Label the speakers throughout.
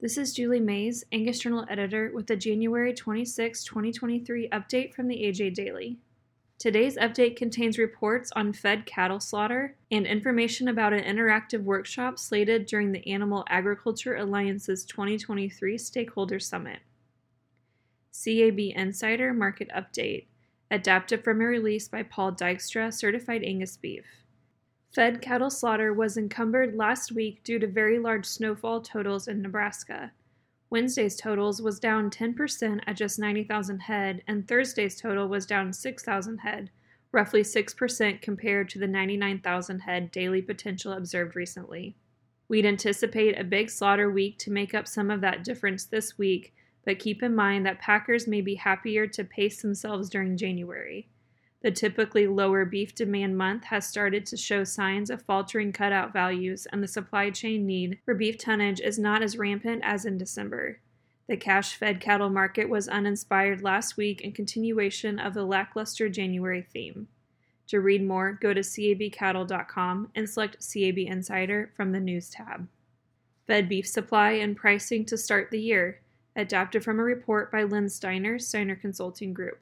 Speaker 1: This is Julie Mays, Angus Journal editor, with the January 26, 2023 update from the AJ Daily. Today's update contains reports on fed cattle slaughter and information about an interactive workshop slated during the Animal Agriculture Alliance's 2023 Stakeholder Summit. CAB Insider Market Update, adapted from a release by Paul Dykstra, Certified Angus Beef. Fed cattle slaughter was encumbered last week due to very large snowfall totals in Nebraska. Wednesday's totals was down 10% at just 90,000 head, and Thursday's total was down 6,000 head, roughly 6% compared to the 99,000 head daily potential observed recently. We'd anticipate a big slaughter week to make up some of that difference this week, but keep in mind that packers may be happier to pace themselves during January. The typically lower beef demand month has started to show signs of faltering cutout values, and the supply chain need for beef tonnage is not as rampant as in December. The cash fed cattle market was uninspired last week in continuation of the lackluster January theme. To read more, go to cabcattle.com and select CAB Insider from the News tab. Fed beef supply and pricing to start the year, adapted from a report by Len Steiner, Steiner Consulting Group.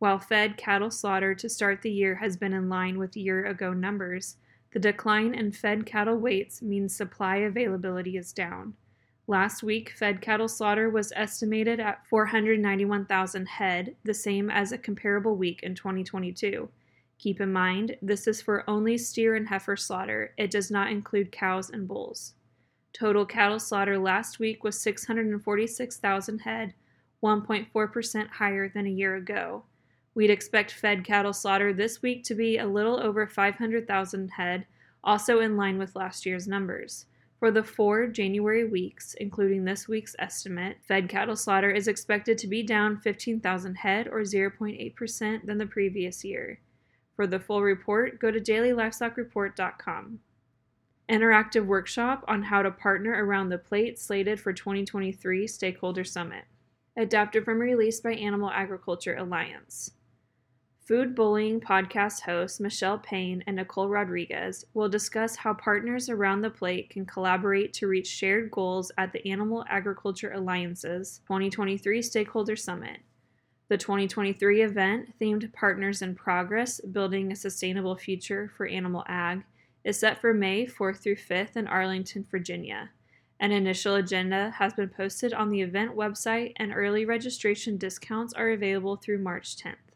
Speaker 1: While fed cattle slaughter to start the year has been in line with year ago numbers, the decline in fed cattle weights means supply availability is down. Last week, fed cattle slaughter was estimated at 491,000 head, the same as a comparable week in 2022. Keep in mind, this is for only steer and heifer slaughter, it does not include cows and bulls. Total cattle slaughter last week was 646,000 head, 1.4% higher than a year ago. We'd expect fed cattle slaughter this week to be a little over 500,000 head, also in line with last year's numbers. For the four January weeks, including this week's estimate, fed cattle slaughter is expected to be down 15,000 head or 0.8% than the previous year. For the full report, go to dailylivestockreport.com. Interactive workshop on how to partner around the plate slated for 2023 Stakeholder Summit. Adapted from release by Animal Agriculture Alliance. Food Bullying podcast hosts Michele Payn and Nicole Rodriguez will discuss how partners around the plate can collaborate to reach shared goals at the Animal Agriculture Alliance's 2023 Stakeholder Summit. The 2023 event, themed Partners in Progress Building a Sustainable Future for Animal Ag, is set for May 4th through 5th in Arlington, Virginia. An initial agenda has been posted on the event website, and early registration discounts are available through March 10th.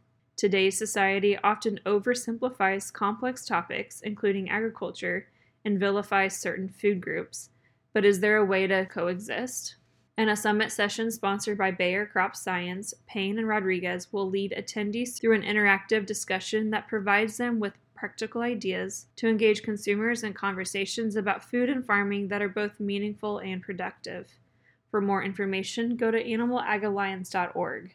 Speaker 1: Today's society often oversimplifies complex topics, including agriculture, and vilifies certain food groups. But is there a way to coexist? In a summit session sponsored by Bayer Crop Science, Payn and Rodriguez will lead attendees through an interactive discussion that provides them with practical ideas to engage consumers in conversations about food and farming that are both meaningful and productive. For more information, go to animalagalliance.org.